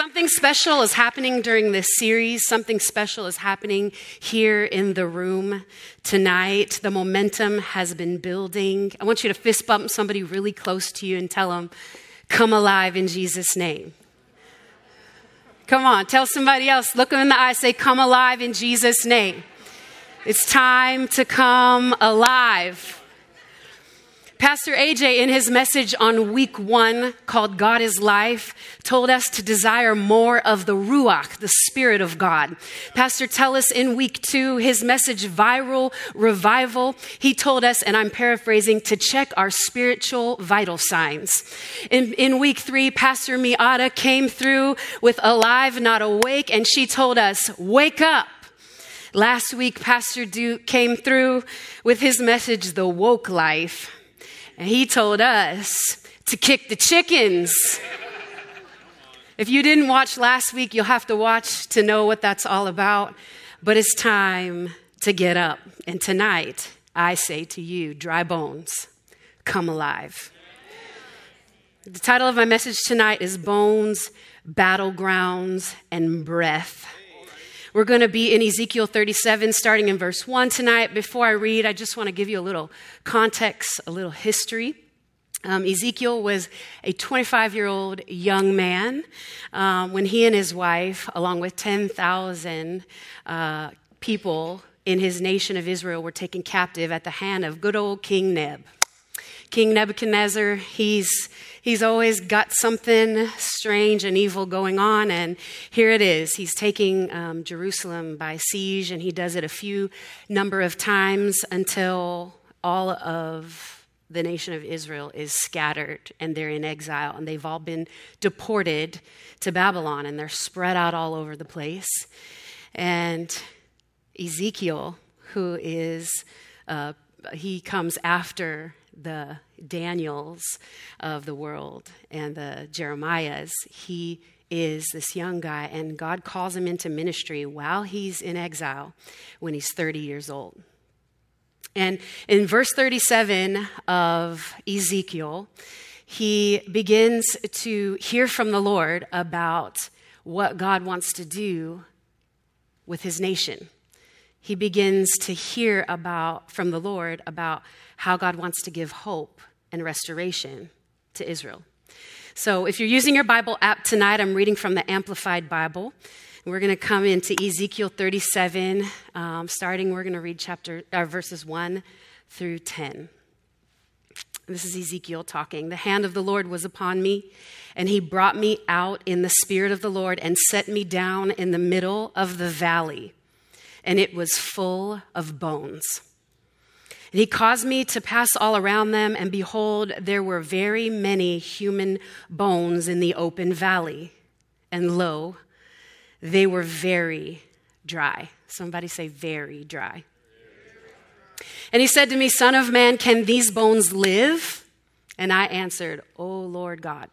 Something special is happening during this series. Something special is happening here in the room tonight. The momentum has been building. I want you to fist bump somebody really close to you and tell them, Come alive in Jesus' name. Come on, tell somebody else, look them in the eye, say, Come alive in Jesus' name. It's time to come alive. Pastor AJ, in his message on week one called God is Life, told us to desire more of the Ruach, the Spirit of God. Pastor Tellis, in week two, his message, Viral Revival, he told us, and I'm paraphrasing, to check our spiritual vital signs. In, in week three, Pastor Miata came through with Alive, Not Awake, and she told us, Wake up. Last week, Pastor Duke came through with his message, The Woke Life. And he told us to kick the chickens. If you didn't watch last week, you'll have to watch to know what that's all about. But it's time to get up. And tonight, I say to you, dry bones, come alive. The title of my message tonight is Bones, Battlegrounds, and Breath. We're going to be in Ezekiel 37, starting in verse 1 tonight. Before I read, I just want to give you a little context, a little history. Um, Ezekiel was a 25 year old young man um, when he and his wife, along with 10,000 uh, people in his nation of Israel, were taken captive at the hand of good old King Neb. King Nebuchadnezzar, he's He's always got something strange and evil going on, and here it is. He's taking um, Jerusalem by siege, and he does it a few number of times until all of the nation of Israel is scattered and they're in exile, and they've all been deported to Babylon, and they're spread out all over the place. And Ezekiel, who is, uh, he comes after the Daniels of the world and the Jeremiahs. He is this young guy, and God calls him into ministry while he's in exile when he's 30 years old. And in verse 37 of Ezekiel, he begins to hear from the Lord about what God wants to do with his nation. He begins to hear about from the Lord about how God wants to give hope and restoration to Israel. So, if you're using your Bible app tonight, I'm reading from the Amplified Bible. We're going to come into Ezekiel 37, um, starting, we're going to read chapter, uh, verses 1 through 10. This is Ezekiel talking. The hand of the Lord was upon me, and he brought me out in the spirit of the Lord and set me down in the middle of the valley, and it was full of bones. And he caused me to pass all around them, and behold, there were very many human bones in the open valley. And lo, they were very dry. Somebody say, very dry. And he said to me, Son of man, can these bones live? And I answered, O Lord God,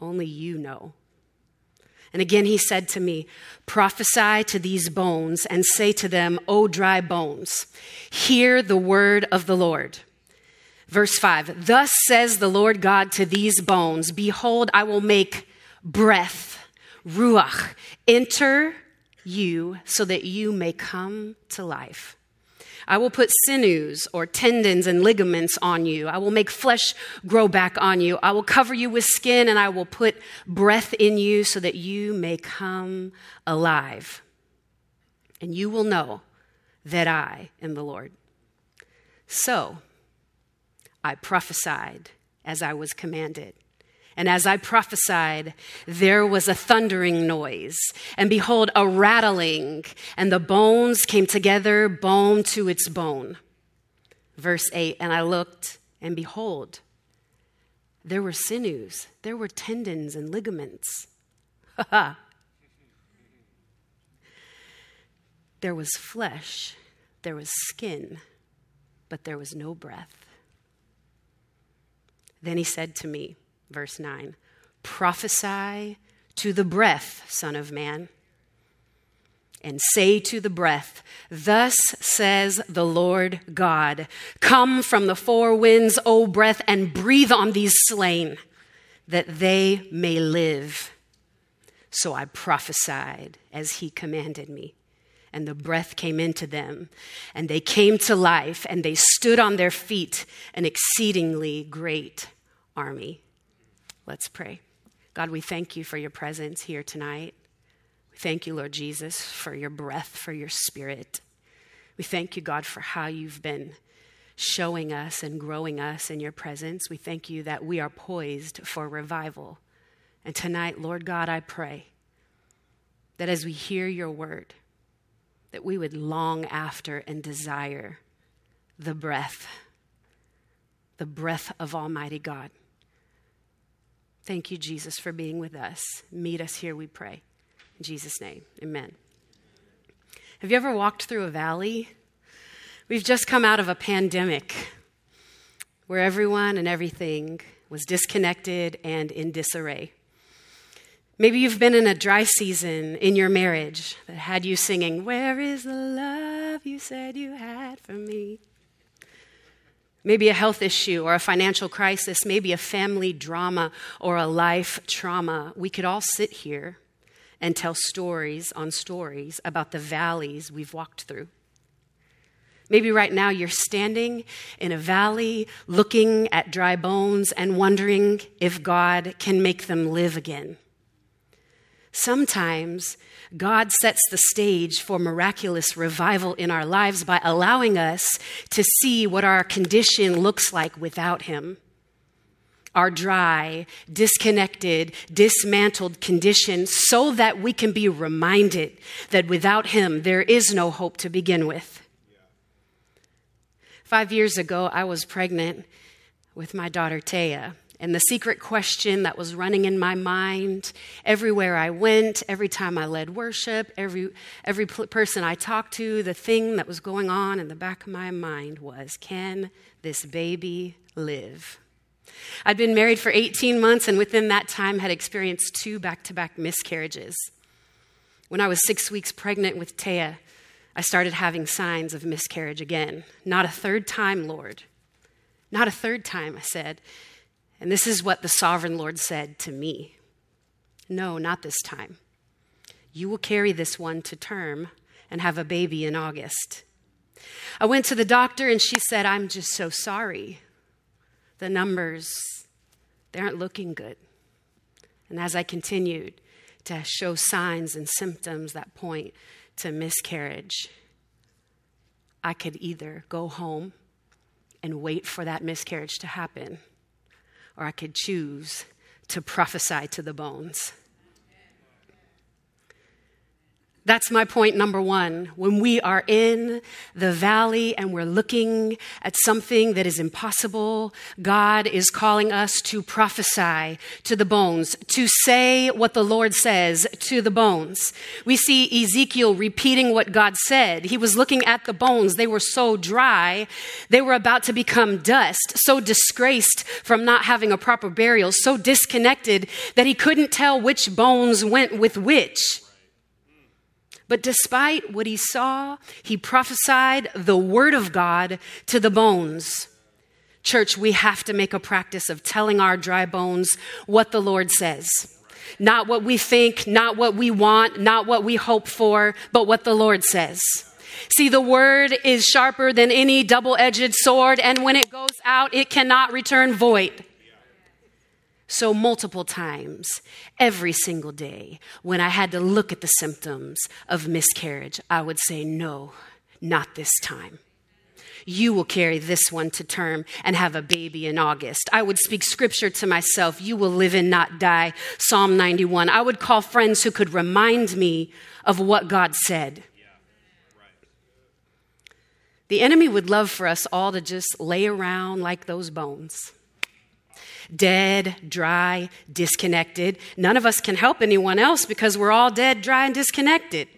only you know. And again he said to me, Prophesy to these bones and say to them, O dry bones, hear the word of the Lord. Verse 5 Thus says the Lord God to these bones Behold, I will make breath, ruach, enter you so that you may come to life. I will put sinews or tendons and ligaments on you. I will make flesh grow back on you. I will cover you with skin and I will put breath in you so that you may come alive. And you will know that I am the Lord. So I prophesied as I was commanded. And as I prophesied, there was a thundering noise, and behold, a rattling, and the bones came together, bone to its bone. Verse 8 And I looked, and behold, there were sinews, there were tendons and ligaments. Ha ha. there was flesh, there was skin, but there was no breath. Then he said to me, verse 9 Prophesy to the breath, Son of Man, and say to the breath, Thus says the Lord God Come from the four winds, O breath, and breathe on these slain, that they may live. So I prophesied as he commanded me. And the breath came into them, and they came to life, and they stood on their feet, an exceedingly great army. Let's pray. God, we thank you for your presence here tonight. We thank you, Lord Jesus, for your breath, for your spirit. We thank you, God, for how you've been showing us and growing us in your presence. We thank you that we are poised for revival. And tonight, Lord God, I pray that as we hear your word, that we would long after and desire the breath, the breath of Almighty God. Thank you, Jesus, for being with us. Meet us here, we pray. In Jesus' name, amen. Have you ever walked through a valley? We've just come out of a pandemic where everyone and everything was disconnected and in disarray. Maybe you've been in a dry season in your marriage that had you singing, Where is the love you said you had for me? Maybe a health issue or a financial crisis, maybe a family drama or a life trauma. We could all sit here and tell stories on stories about the valleys we've walked through. Maybe right now you're standing in a valley looking at dry bones and wondering if God can make them live again. Sometimes God sets the stage for miraculous revival in our lives by allowing us to see what our condition looks like without Him. Our dry, disconnected, dismantled condition, so that we can be reminded that without Him there is no hope to begin with. Five years ago, I was pregnant with my daughter Taya. And the secret question that was running in my mind everywhere I went, every time I led worship, every, every person I talked to, the thing that was going on in the back of my mind was can this baby live? I'd been married for 18 months and within that time had experienced two back to back miscarriages. When I was six weeks pregnant with Taya, I started having signs of miscarriage again. Not a third time, Lord. Not a third time, I said. And this is what the sovereign Lord said to me No, not this time. You will carry this one to term and have a baby in August. I went to the doctor and she said, I'm just so sorry. The numbers, they aren't looking good. And as I continued to show signs and symptoms that point to miscarriage, I could either go home and wait for that miscarriage to happen or I could choose to prophesy to the bones. That's my point number one. When we are in the valley and we're looking at something that is impossible, God is calling us to prophesy to the bones, to say what the Lord says to the bones. We see Ezekiel repeating what God said. He was looking at the bones. They were so dry, they were about to become dust, so disgraced from not having a proper burial, so disconnected that he couldn't tell which bones went with which. But despite what he saw, he prophesied the word of God to the bones. Church, we have to make a practice of telling our dry bones what the Lord says. Not what we think, not what we want, not what we hope for, but what the Lord says. See, the word is sharper than any double edged sword, and when it goes out, it cannot return void. So, multiple times, every single day, when I had to look at the symptoms of miscarriage, I would say, No, not this time. You will carry this one to term and have a baby in August. I would speak scripture to myself. You will live and not die. Psalm 91. I would call friends who could remind me of what God said. The enemy would love for us all to just lay around like those bones dead, dry, disconnected. None of us can help anyone else because we're all dead, dry, and disconnected.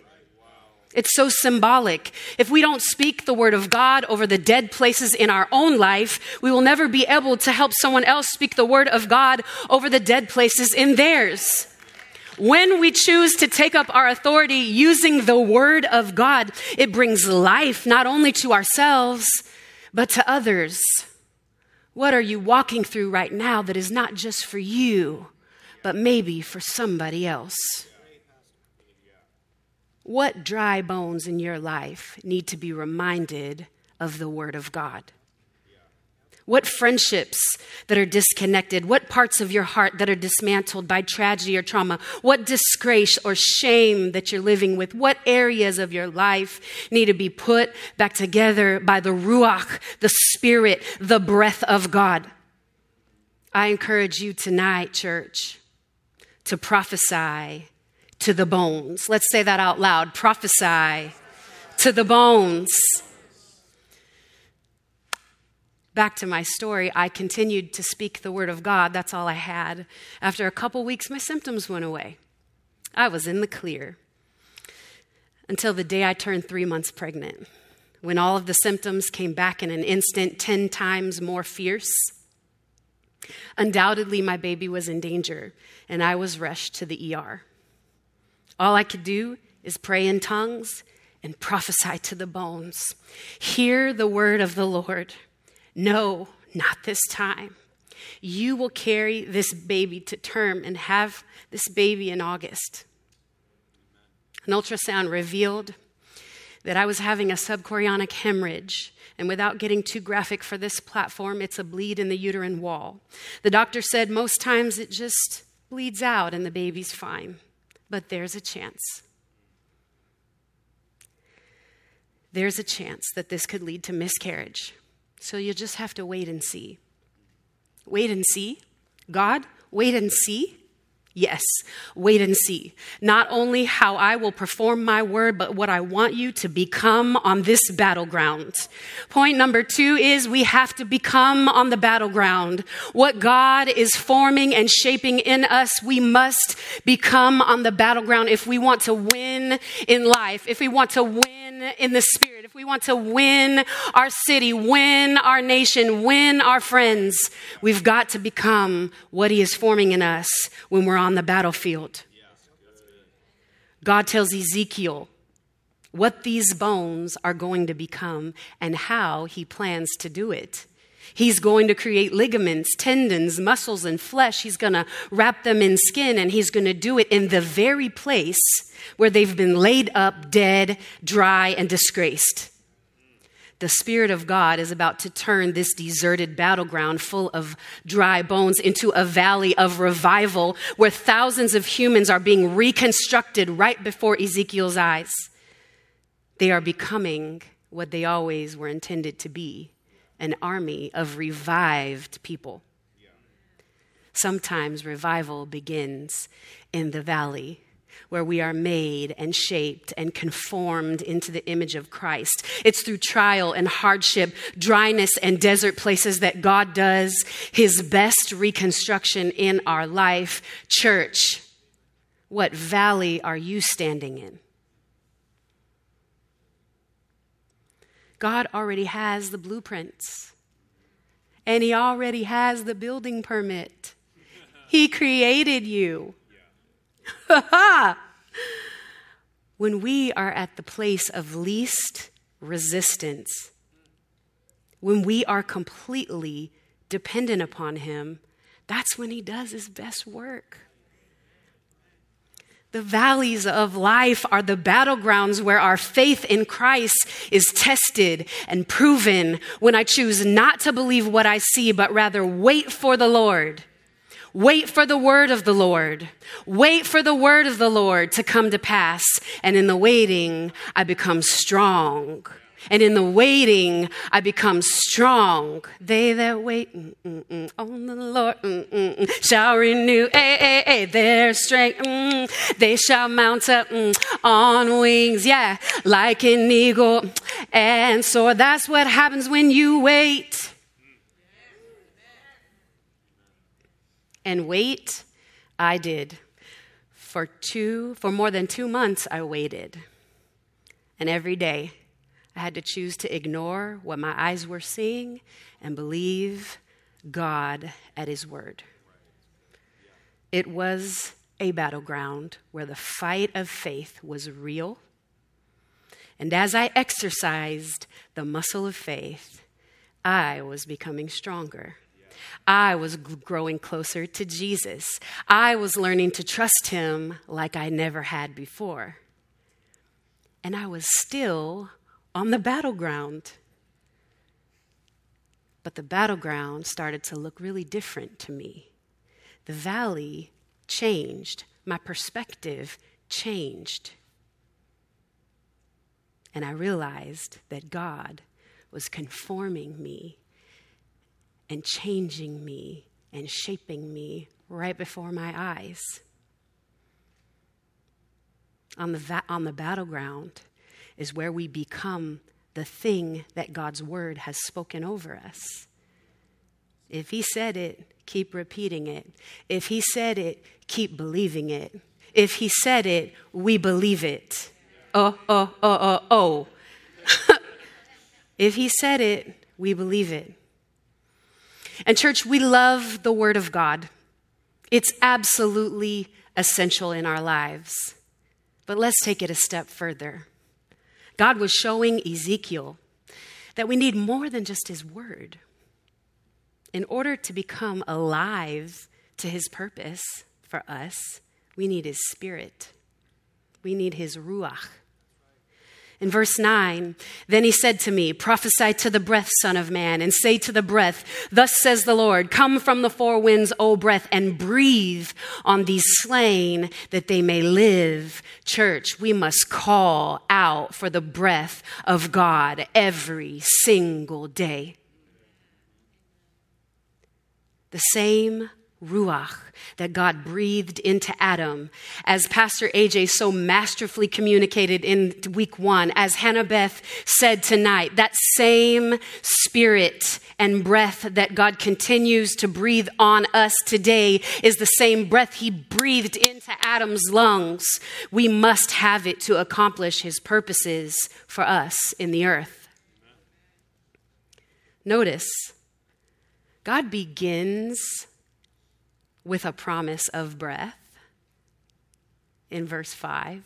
It's so symbolic. If we don't speak the word of God over the dead places in our own life, we will never be able to help someone else speak the word of God over the dead places in theirs. When we choose to take up our authority using the word of God, it brings life not only to ourselves, but to others. What are you walking through right now that is not just for you, but maybe for somebody else? What dry bones in your life need to be reminded of the Word of God? What friendships that are disconnected? What parts of your heart that are dismantled by tragedy or trauma? What disgrace or shame that you're living with? What areas of your life need to be put back together by the Ruach, the Spirit, the breath of God? I encourage you tonight, church, to prophesy to the bones. Let's say that out loud. Prophesy to the bones. Back to my story, I continued to speak the word of God. That's all I had. After a couple weeks, my symptoms went away. I was in the clear until the day I turned three months pregnant, when all of the symptoms came back in an instant, 10 times more fierce. Undoubtedly, my baby was in danger, and I was rushed to the ER. All I could do is pray in tongues and prophesy to the bones. Hear the word of the Lord. No, not this time. You will carry this baby to term and have this baby in August. An ultrasound revealed that I was having a subchorionic hemorrhage. And without getting too graphic for this platform, it's a bleed in the uterine wall. The doctor said most times it just bleeds out and the baby's fine but there's a chance. There's a chance that this could lead to miscarriage. So you'll just have to wait and see. Wait and see. God, wait and see. Yes, wait and see. Not only how I will perform my word, but what I want you to become on this battleground. Point number two is we have to become on the battleground. What God is forming and shaping in us, we must become on the battleground if we want to win in life, if we want to win in the spirit, if we want to win our city, win our nation, win our friends. We've got to become what He is forming in us when we're on on the battlefield. God tells Ezekiel what these bones are going to become and how he plans to do it. He's going to create ligaments, tendons, muscles, and flesh. He's going to wrap them in skin, and he's going to do it in the very place where they've been laid up, dead, dry, and disgraced the Spirit of God is about to turn this deserted battleground full of dry bones into a valley of revival where thousands of humans are being reconstructed right before Ezekiel's eyes. They are becoming what they always were intended to be an army of revived people. Sometimes revival begins in the valley where we are made and shaped and conformed into the image of Christ. It's through trial and hardship, dryness and desert places that God does his best reconstruction in our life. Church, what valley are you standing in? God already has the blueprints, and He already has the building permit. He created you. when we are at the place of least resistance, when we are completely dependent upon Him, that's when He does His best work. The valleys of life are the battlegrounds where our faith in Christ is tested and proven when I choose not to believe what I see, but rather wait for the Lord Wait for the word of the Lord. Wait for the word of the Lord to come to pass. And in the waiting, I become strong. And in the waiting, I become strong. They that wait mm, mm, mm, on the Lord mm, mm, shall renew eh, eh, eh, their strength. they shall mount up on wings, yeah, like an eagle and soar. That's what happens when you wait. And wait, I did. For two, for more than two months, I waited. And every day, I had to choose to ignore what my eyes were seeing and believe God at His word. It was a battleground where the fight of faith was real. And as I exercised the muscle of faith, I was becoming stronger. I was growing closer to Jesus. I was learning to trust him like I never had before. and I was still on the battleground. But the battleground started to look really different to me. The valley changed, my perspective changed. And I realized that God was conforming me and changing me and shaping me right before my eyes. On the, va- on the battleground is where we become the thing that God's word has spoken over us. If He said it, keep repeating it. If He said it, keep believing it. If He said it, we believe it. Oh, oh, oh, oh, oh. if He said it, we believe it. And, church, we love the Word of God. It's absolutely essential in our lives. But let's take it a step further. God was showing Ezekiel that we need more than just his word. In order to become alive to his purpose for us, we need his spirit. We need his ruach. In verse 9, then he said to me, Prophesy to the breath, Son of Man, and say to the breath, Thus says the Lord, Come from the four winds, O breath, and breathe on these slain that they may live. Church, we must call out for the breath of God every single day. The same ruach that God breathed into Adam, as Pastor AJ so masterfully communicated in week one, as Hannah Beth said tonight, that same spirit and breath that God continues to breathe on us today is the same breath He breathed into Adam's lungs. We must have it to accomplish His purposes for us in the earth. Notice, God begins with a promise of breath in verse 5.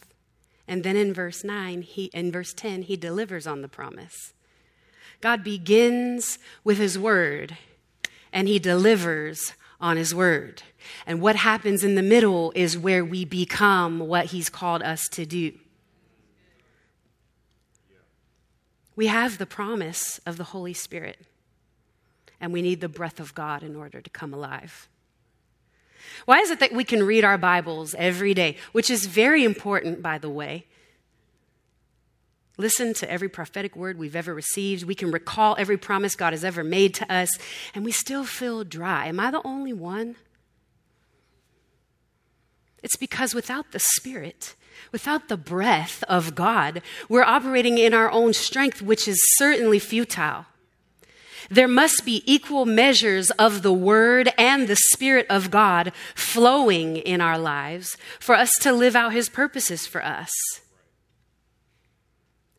And then in verse 9, he, in verse 10, he delivers on the promise. God begins with his word and he delivers on his word. And what happens in the middle is where we become what he's called us to do. We have the promise of the Holy Spirit, and we need the breath of God in order to come alive. Why is it that we can read our Bibles every day, which is very important, by the way? Listen to every prophetic word we've ever received. We can recall every promise God has ever made to us, and we still feel dry. Am I the only one? It's because without the Spirit, without the breath of God, we're operating in our own strength, which is certainly futile. There must be equal measures of the Word and the Spirit of God flowing in our lives for us to live out His purposes for us.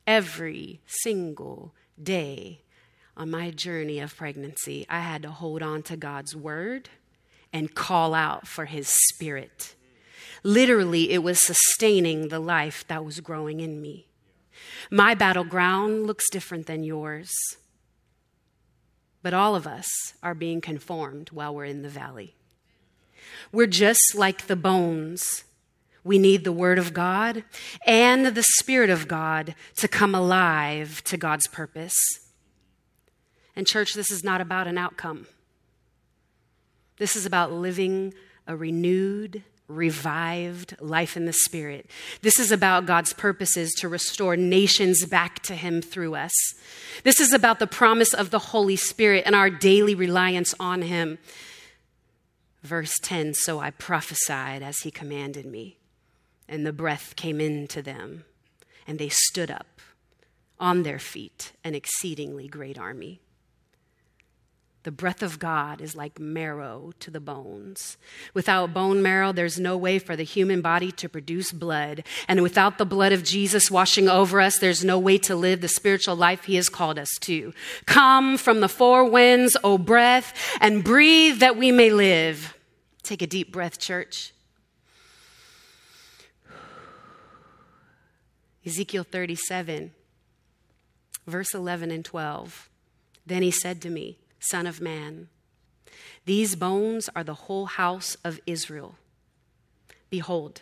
Every single day on my journey of pregnancy, I had to hold on to God's Word and call out for His Spirit. Literally, it was sustaining the life that was growing in me. My battleground looks different than yours. But all of us are being conformed while we're in the valley. We're just like the bones. We need the Word of God and the Spirit of God to come alive to God's purpose. And, church, this is not about an outcome. This is about living a renewed, revived life in the Spirit. This is about God's purposes to restore nations back to Him through us. This is about the promise of the Holy Spirit and our daily reliance on Him. Verse 10 So I prophesied as He commanded me, and the breath came into them, and they stood up on their feet, an exceedingly great army. The breath of God is like marrow to the bones. Without bone marrow, there's no way for the human body to produce blood. And without the blood of Jesus washing over us, there's no way to live the spiritual life He has called us to. Come from the four winds, O breath, and breathe that we may live. Take a deep breath, church. Ezekiel 37, verse 11 and 12. Then he said to me, Son of man. These bones are the whole house of Israel. Behold,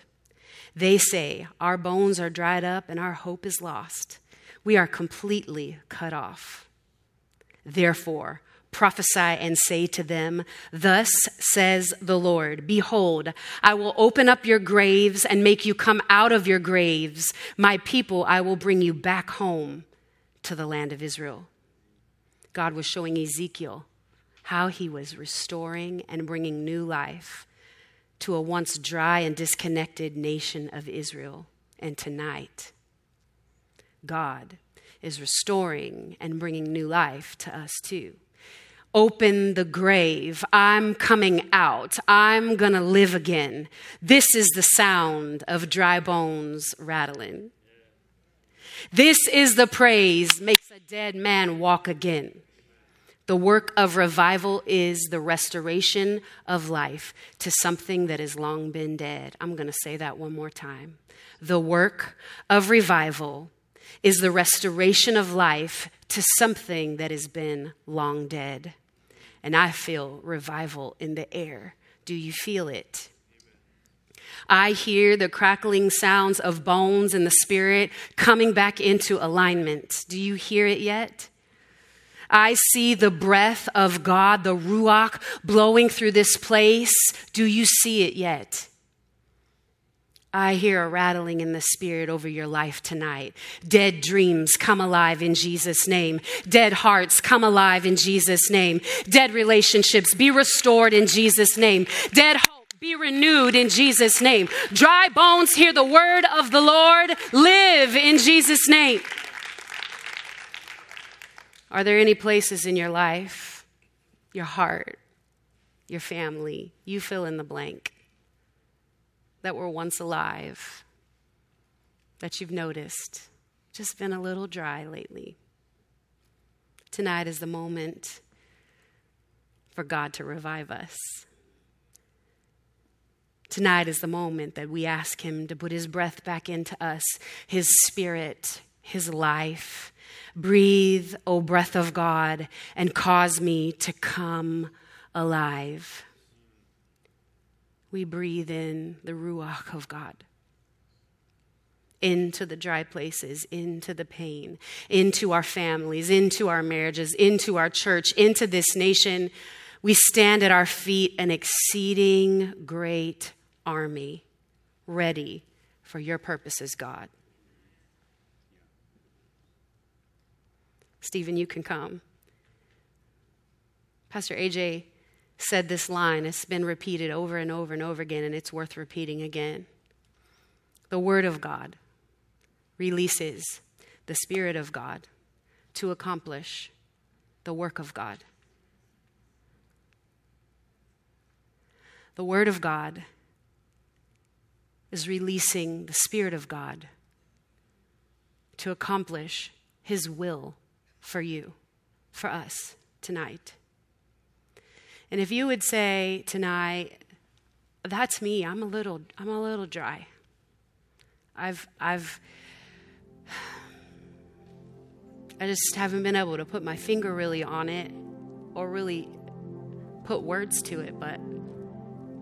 They say, Our bones are dried up and our hope is lost. We are completely cut off. Therefore, prophesy and say to them, Thus says the Lord, Behold, I will open up your graves and make you come out of your graves. My people, I will bring you back home to the land of Israel. God was showing Ezekiel how he was restoring and bringing new life to a once dry and disconnected nation of Israel. And tonight, God is restoring and bringing new life to us too. Open the grave. I'm coming out. I'm going to live again. This is the sound of dry bones rattling. This is the praise makes a dead man walk again. The work of revival is the restoration of life to something that has long been dead. I'm going to say that one more time. The work of revival is the restoration of life to something that has been long dead. And I feel revival in the air. Do you feel it? I hear the crackling sounds of bones and the spirit coming back into alignment. Do you hear it yet? I see the breath of God, the Ruach, blowing through this place. Do you see it yet? I hear a rattling in the spirit over your life tonight. Dead dreams come alive in Jesus' name. Dead hearts come alive in Jesus' name. Dead relationships be restored in Jesus' name. Dead be renewed in Jesus' name. Dry bones hear the word of the Lord. Live in Jesus' name. Are there any places in your life, your heart, your family, you fill in the blank, that were once alive, that you've noticed just been a little dry lately? Tonight is the moment for God to revive us. Tonight is the moment that we ask Him to put His breath back into us, His spirit, His life Breathe, O breath of God, and cause me to come alive. We breathe in the Ruach of God into the dry places, into the pain, into our families, into our marriages, into our church, into this nation. We stand at our feet, an exceeding great army, ready for your purposes, God. Stephen, you can come. Pastor AJ said this line. It's been repeated over and over and over again, and it's worth repeating again. The Word of God releases the Spirit of God to accomplish the work of God. The Word of God is releasing the Spirit of God to accomplish His will for you, for us tonight. And if you would say tonight, that's me, I'm a little, I'm a little dry. I've, I've, I just haven't been able to put my finger really on it or really put words to it, but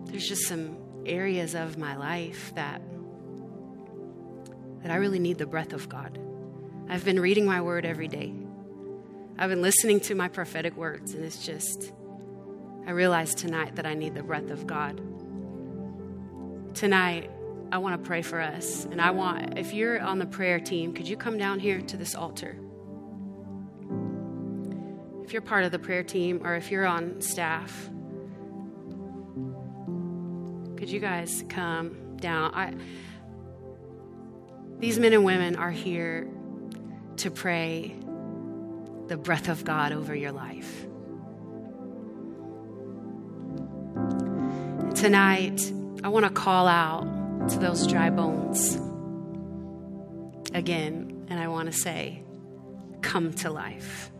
there's just some areas of my life that that I really need the breath of God. I've been reading my word every day. I've been listening to my prophetic words, and it's just, I realize tonight that I need the breath of God. Tonight, I want to pray for us. And I want, if you're on the prayer team, could you come down here to this altar? If you're part of the prayer team or if you're on staff, could you guys come down? I, these men and women are here to pray the breath of God over your life. tonight, I want to call out to those dry bones again, and I want to say, Come to life.